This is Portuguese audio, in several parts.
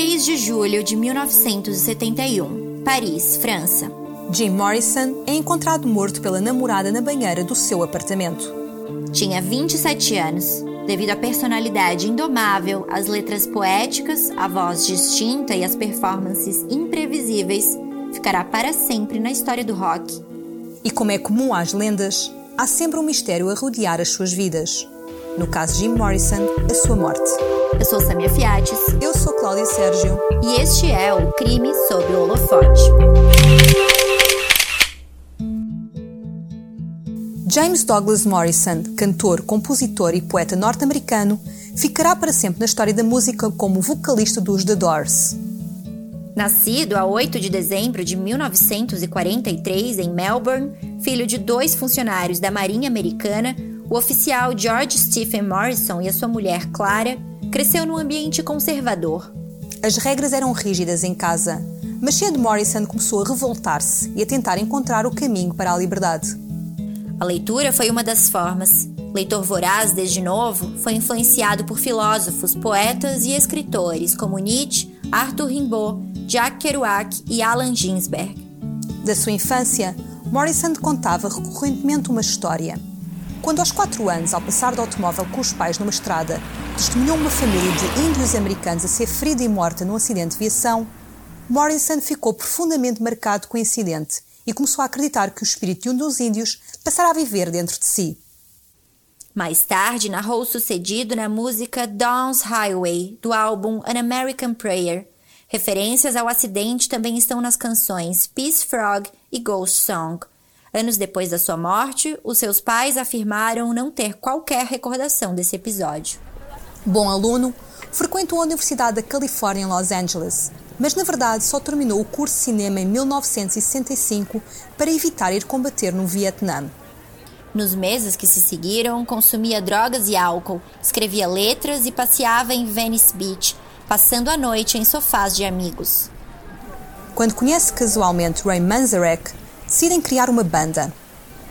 6 de julho de 1971, Paris, França. Jim Morrison é encontrado morto pela namorada na banheira do seu apartamento. Tinha 27 anos. Devido à personalidade indomável, às letras poéticas, a voz distinta e as performances imprevisíveis, ficará para sempre na história do rock. E como é comum às lendas, há sempre um mistério a rodear as suas vidas. No caso Jim Morrison, a sua morte. Eu sou Samia Fiates. Eu sou Cláudia Sérgio. E este é o Crime sob o Holofote. James Douglas Morrison, cantor, compositor e poeta norte-americano, ficará para sempre na história da música como vocalista dos The Doors. Nascido a 8 de dezembro de 1943 em Melbourne, filho de dois funcionários da Marinha Americana, o oficial George Stephen Morrison e a sua mulher Clara cresceu num ambiente conservador. As regras eram rígidas em casa, mas cedo Morrison começou a revoltar-se e a tentar encontrar o caminho para a liberdade. A leitura foi uma das formas. Leitor voraz desde novo, foi influenciado por filósofos, poetas e escritores como Nietzsche, Arthur Rimbaud, Jack Kerouac e Allen Ginsberg. Da sua infância, Morrison contava recorrentemente uma história. Quando aos quatro anos, ao passar de automóvel com os pais numa estrada, testemunhou uma família de índios americanos a ser ferida e morta num acidente de viação, Morrison ficou profundamente marcado com o incidente e começou a acreditar que o espírito de um dos índios passara a viver dentro de si. Mais tarde, narrou o sucedido na música Dawn's Highway, do álbum An American Prayer. Referências ao acidente também estão nas canções Peace Frog e Ghost Song. Anos depois da sua morte, os seus pais afirmaram não ter qualquer recordação desse episódio. Bom aluno, frequentou a Universidade da Califórnia em Los Angeles, mas na verdade só terminou o curso de cinema em 1965 para evitar ir combater no Vietnã. Nos meses que se seguiram, consumia drogas e álcool, escrevia letras e passeava em Venice Beach, passando a noite em sofás de amigos. Quando conhece casualmente Ray Manzarek, decidem criar uma banda.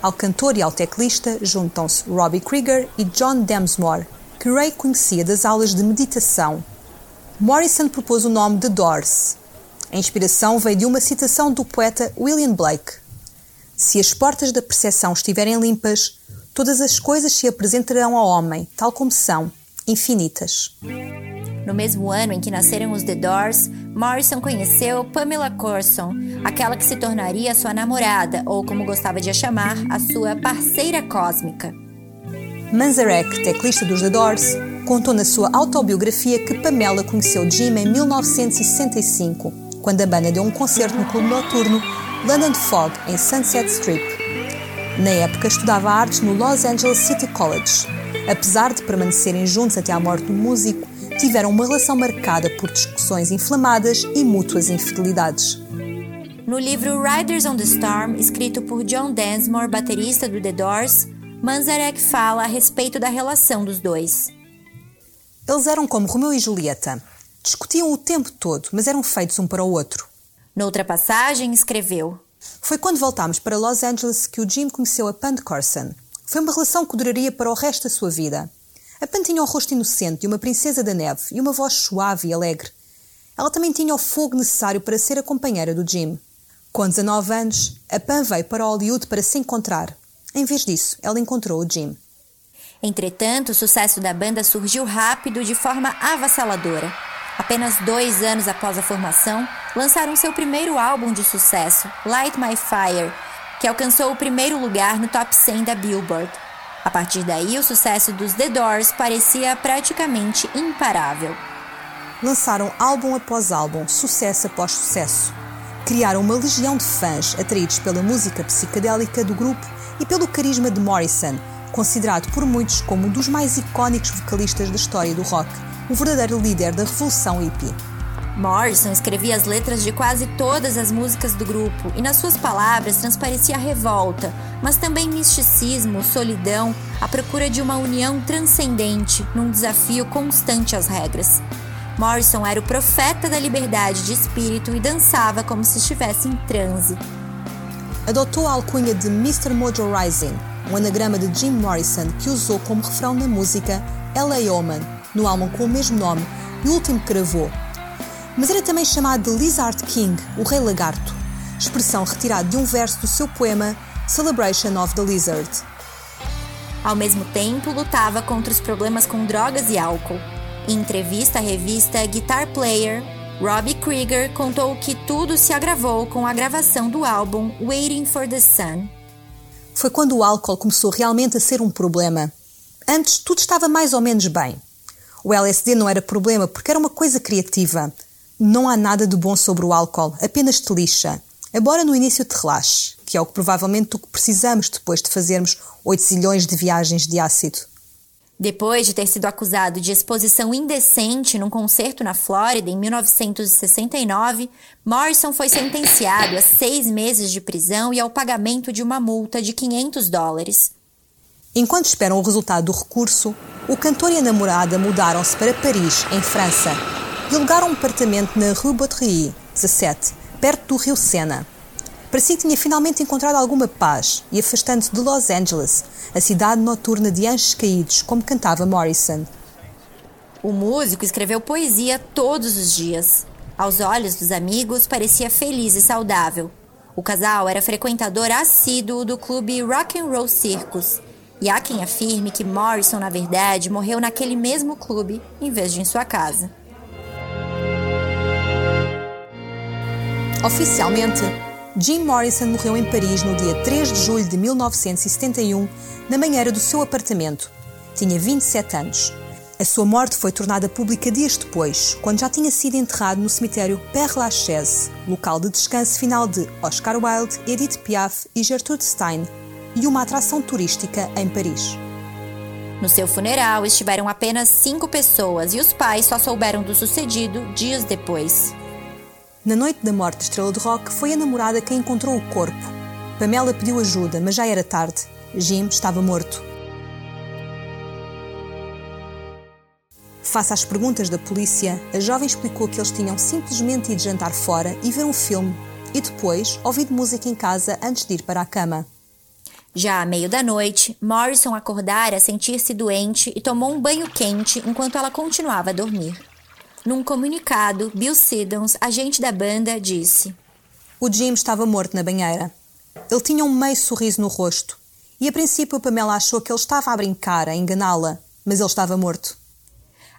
Ao cantor e ao teclista juntam-se Robbie Krieger e John Densmore, que Ray conhecia das aulas de meditação. Morrison propôs o nome The Doors. A inspiração veio de uma citação do poeta William Blake. Se as portas da percepção estiverem limpas, todas as coisas se apresentarão ao homem, tal como são, infinitas. No mesmo ano em que nasceram os The Doors, Morrison conheceu Pamela Corson, aquela que se tornaria sua namorada, ou como gostava de a chamar, a sua parceira cósmica. Manzarek, teclista dos The Doors, contou na sua autobiografia que Pamela conheceu Jim em 1965, quando a banda deu um concerto no clube noturno London Fog, em Sunset Strip. Na época, estudava artes no Los Angeles City College. Apesar de permanecerem juntos até à morte do músico, tiveram uma relação marcada por discussões inflamadas e mútuas infidelidades. No livro Riders on the Storm, escrito por John Densmore, baterista do The Doors, Manzarek fala a respeito da relação dos dois. Eles eram como Romeu e Julieta. Discutiam o tempo todo, mas eram feitos um para o outro. Noutra passagem, escreveu: Foi quando voltámos para Los Angeles que o Jim conheceu a Pan Corson. Foi uma relação que duraria para o resto da sua vida. A Pan tinha o rosto inocente de uma princesa da neve e uma voz suave e alegre. Ela também tinha o fogo necessário para ser a companheira do Jim. Com 19 anos, a Pan veio para Hollywood para se encontrar. Em vez disso, ela encontrou o Jim. Entretanto, o sucesso da banda surgiu rápido de forma avassaladora. Apenas dois anos após a formação, lançaram seu primeiro álbum de sucesso, Light My Fire, que alcançou o primeiro lugar no top 100 da Billboard. A partir daí, o sucesso dos The Doors parecia praticamente imparável. Lançaram álbum após álbum, sucesso após sucesso. Criaram uma legião de fãs atraídos pela música psicadélica do grupo e pelo carisma de Morrison, considerado por muitos como um dos mais icónicos vocalistas da história do rock o verdadeiro líder da revolução hippie. Morrison escrevia as letras de quase todas as músicas do grupo e nas suas palavras transparecia revolta, mas também misticismo, solidão, a procura de uma união transcendente num desafio constante às regras. Morrison era o profeta da liberdade de espírito e dançava como se estivesse em transe. Adotou a alcunha de Mr. Mojo Rising, um anagrama de Jim Morrison que usou como refrão na música LA Oman, no álbum com o mesmo nome e o último que gravou. Mas era também chamado de Lizard King, o Rei Lagarto, expressão retirada de um verso do seu poema Celebration of the Lizard. Ao mesmo tempo, lutava contra os problemas com drogas e álcool. Em entrevista à revista Guitar Player, Robbie Krieger contou que tudo se agravou com a gravação do álbum Waiting for the Sun. Foi quando o álcool começou realmente a ser um problema. Antes tudo estava mais ou menos bem. O LSD não era problema porque era uma coisa criativa. Não há nada de bom sobre o álcool, apenas te lixa. Embora no início te relaxe, que é o que provavelmente o que precisamos depois de fazermos 8 zilhões de viagens de ácido. Depois de ter sido acusado de exposição indecente num concerto na Flórida em 1969, Morrison foi sentenciado a seis meses de prisão e ao pagamento de uma multa de 500 dólares. Enquanto esperam o resultado do recurso, o cantor e a namorada mudaram-se para Paris, em França, e alugaram um apartamento na Rue Baudry, 17, perto do rio Sena. Parecia que tinha finalmente encontrado alguma paz e afastando-se de Los Angeles, a cidade noturna de anjos caídos, como cantava Morrison. O músico escreveu poesia todos os dias. Aos olhos dos amigos, parecia feliz e saudável. O casal era frequentador assíduo do clube Rock and Roll Circus e há quem afirme que Morrison, na verdade, morreu naquele mesmo clube em vez de em sua casa. Oficialmente, Jim Morrison morreu em Paris no dia 3 de julho de 1971, na banheira do seu apartamento. Tinha 27 anos. A sua morte foi tornada pública dias depois, quando já tinha sido enterrado no cemitério Père Lachaise, local de descanso final de Oscar Wilde, Edith Piaf e Gertrude Stein, e uma atração turística em Paris. No seu funeral estiveram apenas cinco pessoas e os pais só souberam do sucedido dias depois. Na noite da morte da estrela de rock, foi a namorada quem encontrou o corpo. Pamela pediu ajuda, mas já era tarde. Jim estava morto. Face às perguntas da polícia, a jovem explicou que eles tinham simplesmente ido jantar fora e ver um filme, e depois ouvido música em casa antes de ir para a cama. Já à meio da noite, Morrison acordara a sentir-se doente e tomou um banho quente enquanto ela continuava a dormir. Num comunicado, Bill Siddons, agente da banda, disse: O Jim estava morto na banheira. Ele tinha um meio sorriso no rosto. E a princípio Pamela achou que ele estava a brincar, a enganá-la, mas ele estava morto.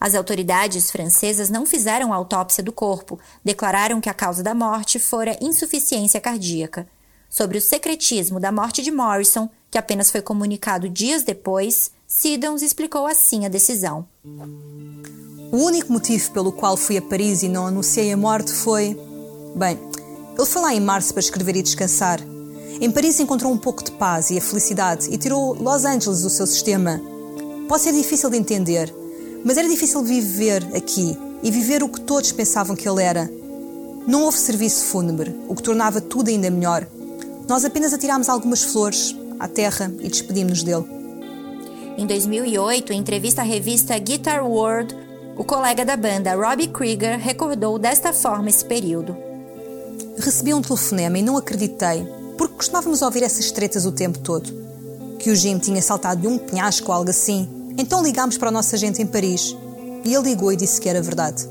As autoridades francesas não fizeram a autópsia do corpo, declararam que a causa da morte fora insuficiência cardíaca sobre o secretismo da morte de Morrison, que apenas foi comunicado dias depois, Siddons explicou assim a decisão. O único motivo pelo qual fui a Paris e não anunciei a morte foi. Bem, ele foi lá em março para escrever e descansar. Em Paris encontrou um pouco de paz e a felicidade e tirou Los Angeles do seu sistema. Pode ser difícil de entender, mas era difícil viver aqui e viver o que todos pensavam que ele era. Não houve serviço fúnebre, o que tornava tudo ainda melhor. Nós apenas atirámos algumas flores à terra e despedimos-nos dele. Em 2008, em entrevista à revista Guitar World, o colega da banda Robbie Krieger recordou desta forma esse período. Recebi um telefonema e não acreditei, porque costumávamos ouvir essas tretas o tempo todo. Que o Jim tinha saltado de um penhasco ou algo assim. Então ligámos para o nosso agente em Paris e ele ligou e disse que era verdade.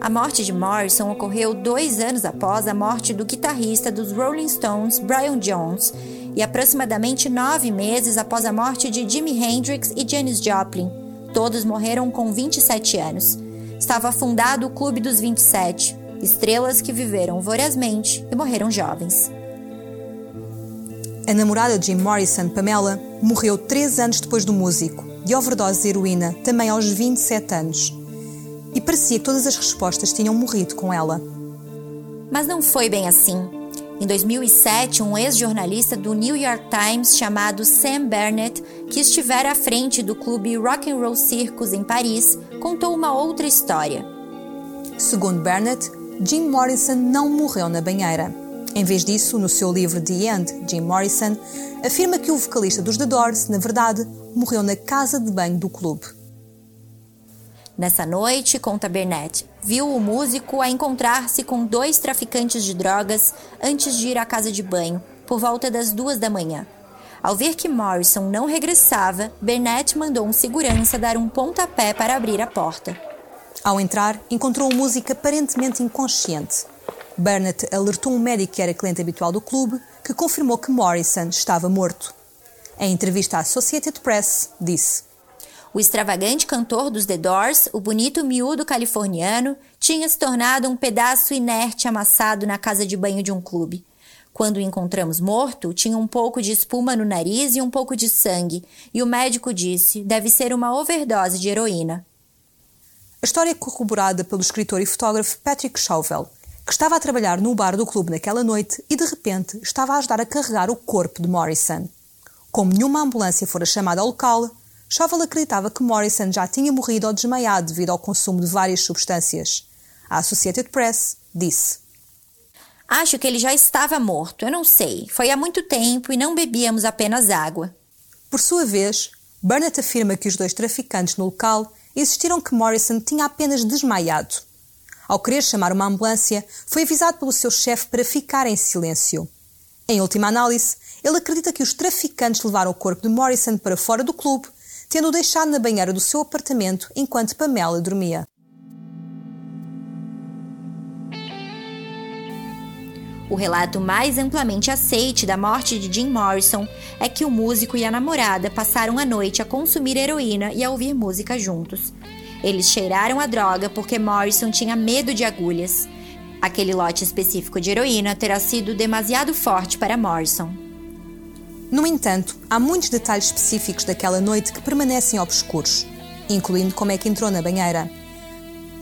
A morte de Morrison ocorreu dois anos após a morte do guitarrista dos Rolling Stones, Brian Jones, e aproximadamente nove meses após a morte de Jimi Hendrix e Janis Joplin. Todos morreram com 27 anos. Estava fundado o Clube dos 27, estrelas que viveram vorazmente e morreram jovens. A namorada de Jim Morrison, Pamela, morreu três anos depois do músico, de overdose de heroína, também aos 27 anos e parecia que todas as respostas tinham morrido com ela. Mas não foi bem assim. Em 2007, um ex-jornalista do New York Times chamado Sam Burnett, que estivera à frente do clube Rock and Roll Circus em Paris, contou uma outra história. Segundo Burnett, Jim Morrison não morreu na banheira. Em vez disso, no seu livro The End, Jim Morrison afirma que o vocalista dos The Doors, na verdade, morreu na casa de banho do clube. Nessa noite, conta Burnett, viu o músico a encontrar-se com dois traficantes de drogas antes de ir à casa de banho, por volta das duas da manhã. Ao ver que Morrison não regressava, Burnett mandou um segurança dar um pontapé para abrir a porta. Ao entrar, encontrou o músico aparentemente inconsciente. Burnett alertou um médico que era cliente habitual do clube, que confirmou que Morrison estava morto. Em entrevista à Associated Press, disse: O extravagante cantor dos The Doors, o bonito miúdo californiano, tinha se tornado um pedaço inerte amassado na casa de banho de um clube. Quando o encontramos morto, tinha um pouco de espuma no nariz e um pouco de sangue, e o médico disse: deve ser uma overdose de heroína. A história é corroborada pelo escritor e fotógrafo Patrick Chauvel, que estava a trabalhar no bar do clube naquela noite e de repente estava a ajudar a carregar o corpo de Morrison. Como nenhuma ambulância fora chamada ao local, Chauvel acreditava que Morrison já tinha morrido ou desmaiado devido ao consumo de várias substâncias. A Associated Press disse: Acho que ele já estava morto, eu não sei. Foi há muito tempo e não bebíamos apenas água. Por sua vez, Burnett afirma que os dois traficantes no local insistiram que Morrison tinha apenas desmaiado. Ao querer chamar uma ambulância, foi avisado pelo seu chefe para ficar em silêncio. Em última análise, ele acredita que os traficantes levaram o corpo de Morrison para fora do clube, tendo-o deixado na banheira do seu apartamento enquanto Pamela dormia. O relato mais amplamente aceite da morte de Jim Morrison é que o músico e a namorada passaram a noite a consumir heroína e a ouvir música juntos. Eles cheiraram a droga porque Morrison tinha medo de agulhas. Aquele lote específico de heroína terá sido demasiado forte para Morrison. No entanto, há muitos detalhes específicos daquela noite que permanecem obscuros, incluindo como é que entrou na banheira.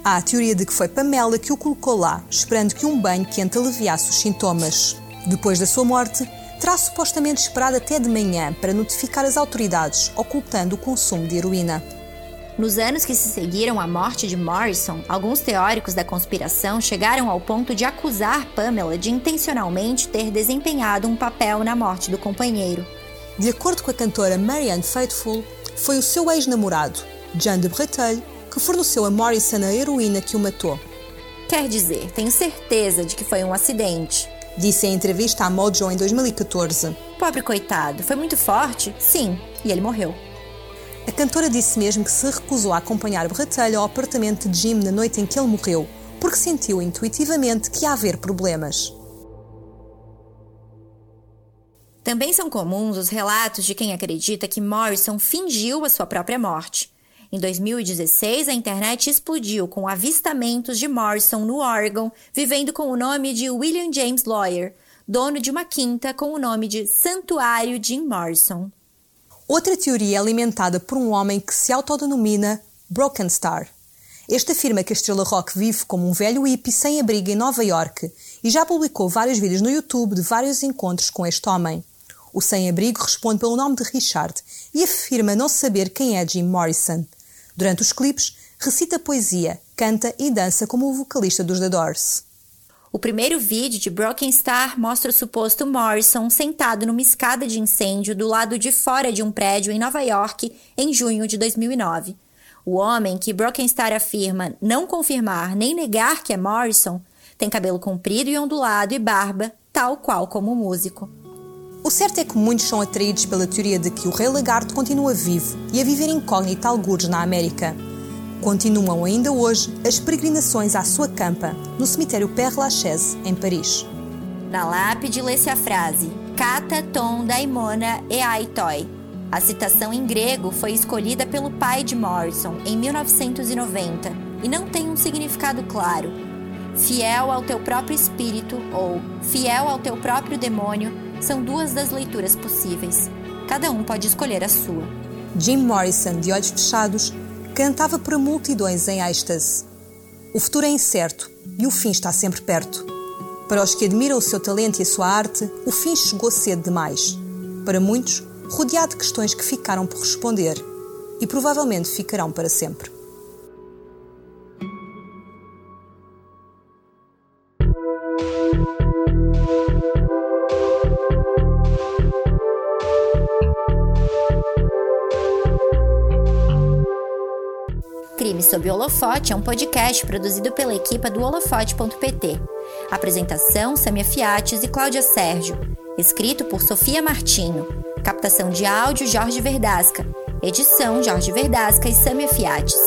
Há a teoria de que foi Pamela que o colocou lá, esperando que um banho quente aliviasse os sintomas. Depois da sua morte, terá supostamente esperado até de manhã para notificar as autoridades, ocultando o consumo de heroína. Nos anos que se seguiram à morte de Morrison, alguns teóricos da conspiração chegaram ao ponto de acusar Pamela de intencionalmente ter desempenhado um papel na morte do companheiro. De acordo com a cantora Marianne Faithfull, foi o seu ex-namorado, Jean de Bretel, que forneceu a Morrison a heroína que o matou. Quer dizer, tenho certeza de que foi um acidente. Disse em entrevista à Mojo em 2014. Pobre coitado, foi muito forte? Sim, e ele morreu. A cantora disse mesmo que se recusou a acompanhar Bretelho ao apartamento de Jim na noite em que ele morreu, porque sentiu intuitivamente que ia haver problemas. Também são comuns os relatos de quem acredita que Morrison fingiu a sua própria morte. Em 2016, a internet explodiu com avistamentos de Morrison no Oregon, vivendo com o nome de William James Lawyer, dono de uma quinta com o nome de Santuário Jim Morrison. Outra teoria é alimentada por um homem que se autodenomina Broken Star. Este afirma que a estrela rock vive como um velho hippie sem abrigo em Nova York e já publicou vários vídeos no YouTube de vários encontros com este homem. O sem-abrigo responde pelo nome de Richard e afirma não saber quem é Jim Morrison. Durante os clipes, recita poesia, canta e dança como o vocalista dos The Doors. O primeiro vídeo de Broken Star mostra o suposto Morrison sentado numa escada de incêndio do lado de fora de um prédio em Nova York em junho de 2009. O homem, que Broken Star afirma não confirmar nem negar que é Morrison, tem cabelo comprido e ondulado e barba, tal qual como o músico. O certo é que muitos são atraídos pela teoria de que o Rei Lagarto continua vivo e a viver incógnito algures na América. Continuam ainda hoje as peregrinações à sua campa, no cemitério Père Lachaise, em Paris. Na lápide lê-se a frase Kata ton daimona e aitoi. A citação em grego foi escolhida pelo pai de Morrison em 1990 e não tem um significado claro. Fiel ao teu próprio espírito ou fiel ao teu próprio demônio são duas das leituras possíveis. Cada um pode escolher a sua. Jim Morrison, de olhos fechados, cantava para multidões em êxtase. O futuro é incerto e o fim está sempre perto. Para os que admiram o seu talento e a sua arte, o fim chegou cedo demais. Para muitos, rodeado de questões que ficaram por responder e provavelmente ficarão para sempre. Crime sob Holofote é um podcast produzido pela equipa do holofote.pt. Apresentação: Samia Fiates e Cláudia Sérgio. Escrito por Sofia Martinho. Captação de áudio: Jorge Verdasca. Edição: Jorge Verdasca e Samia Fiates.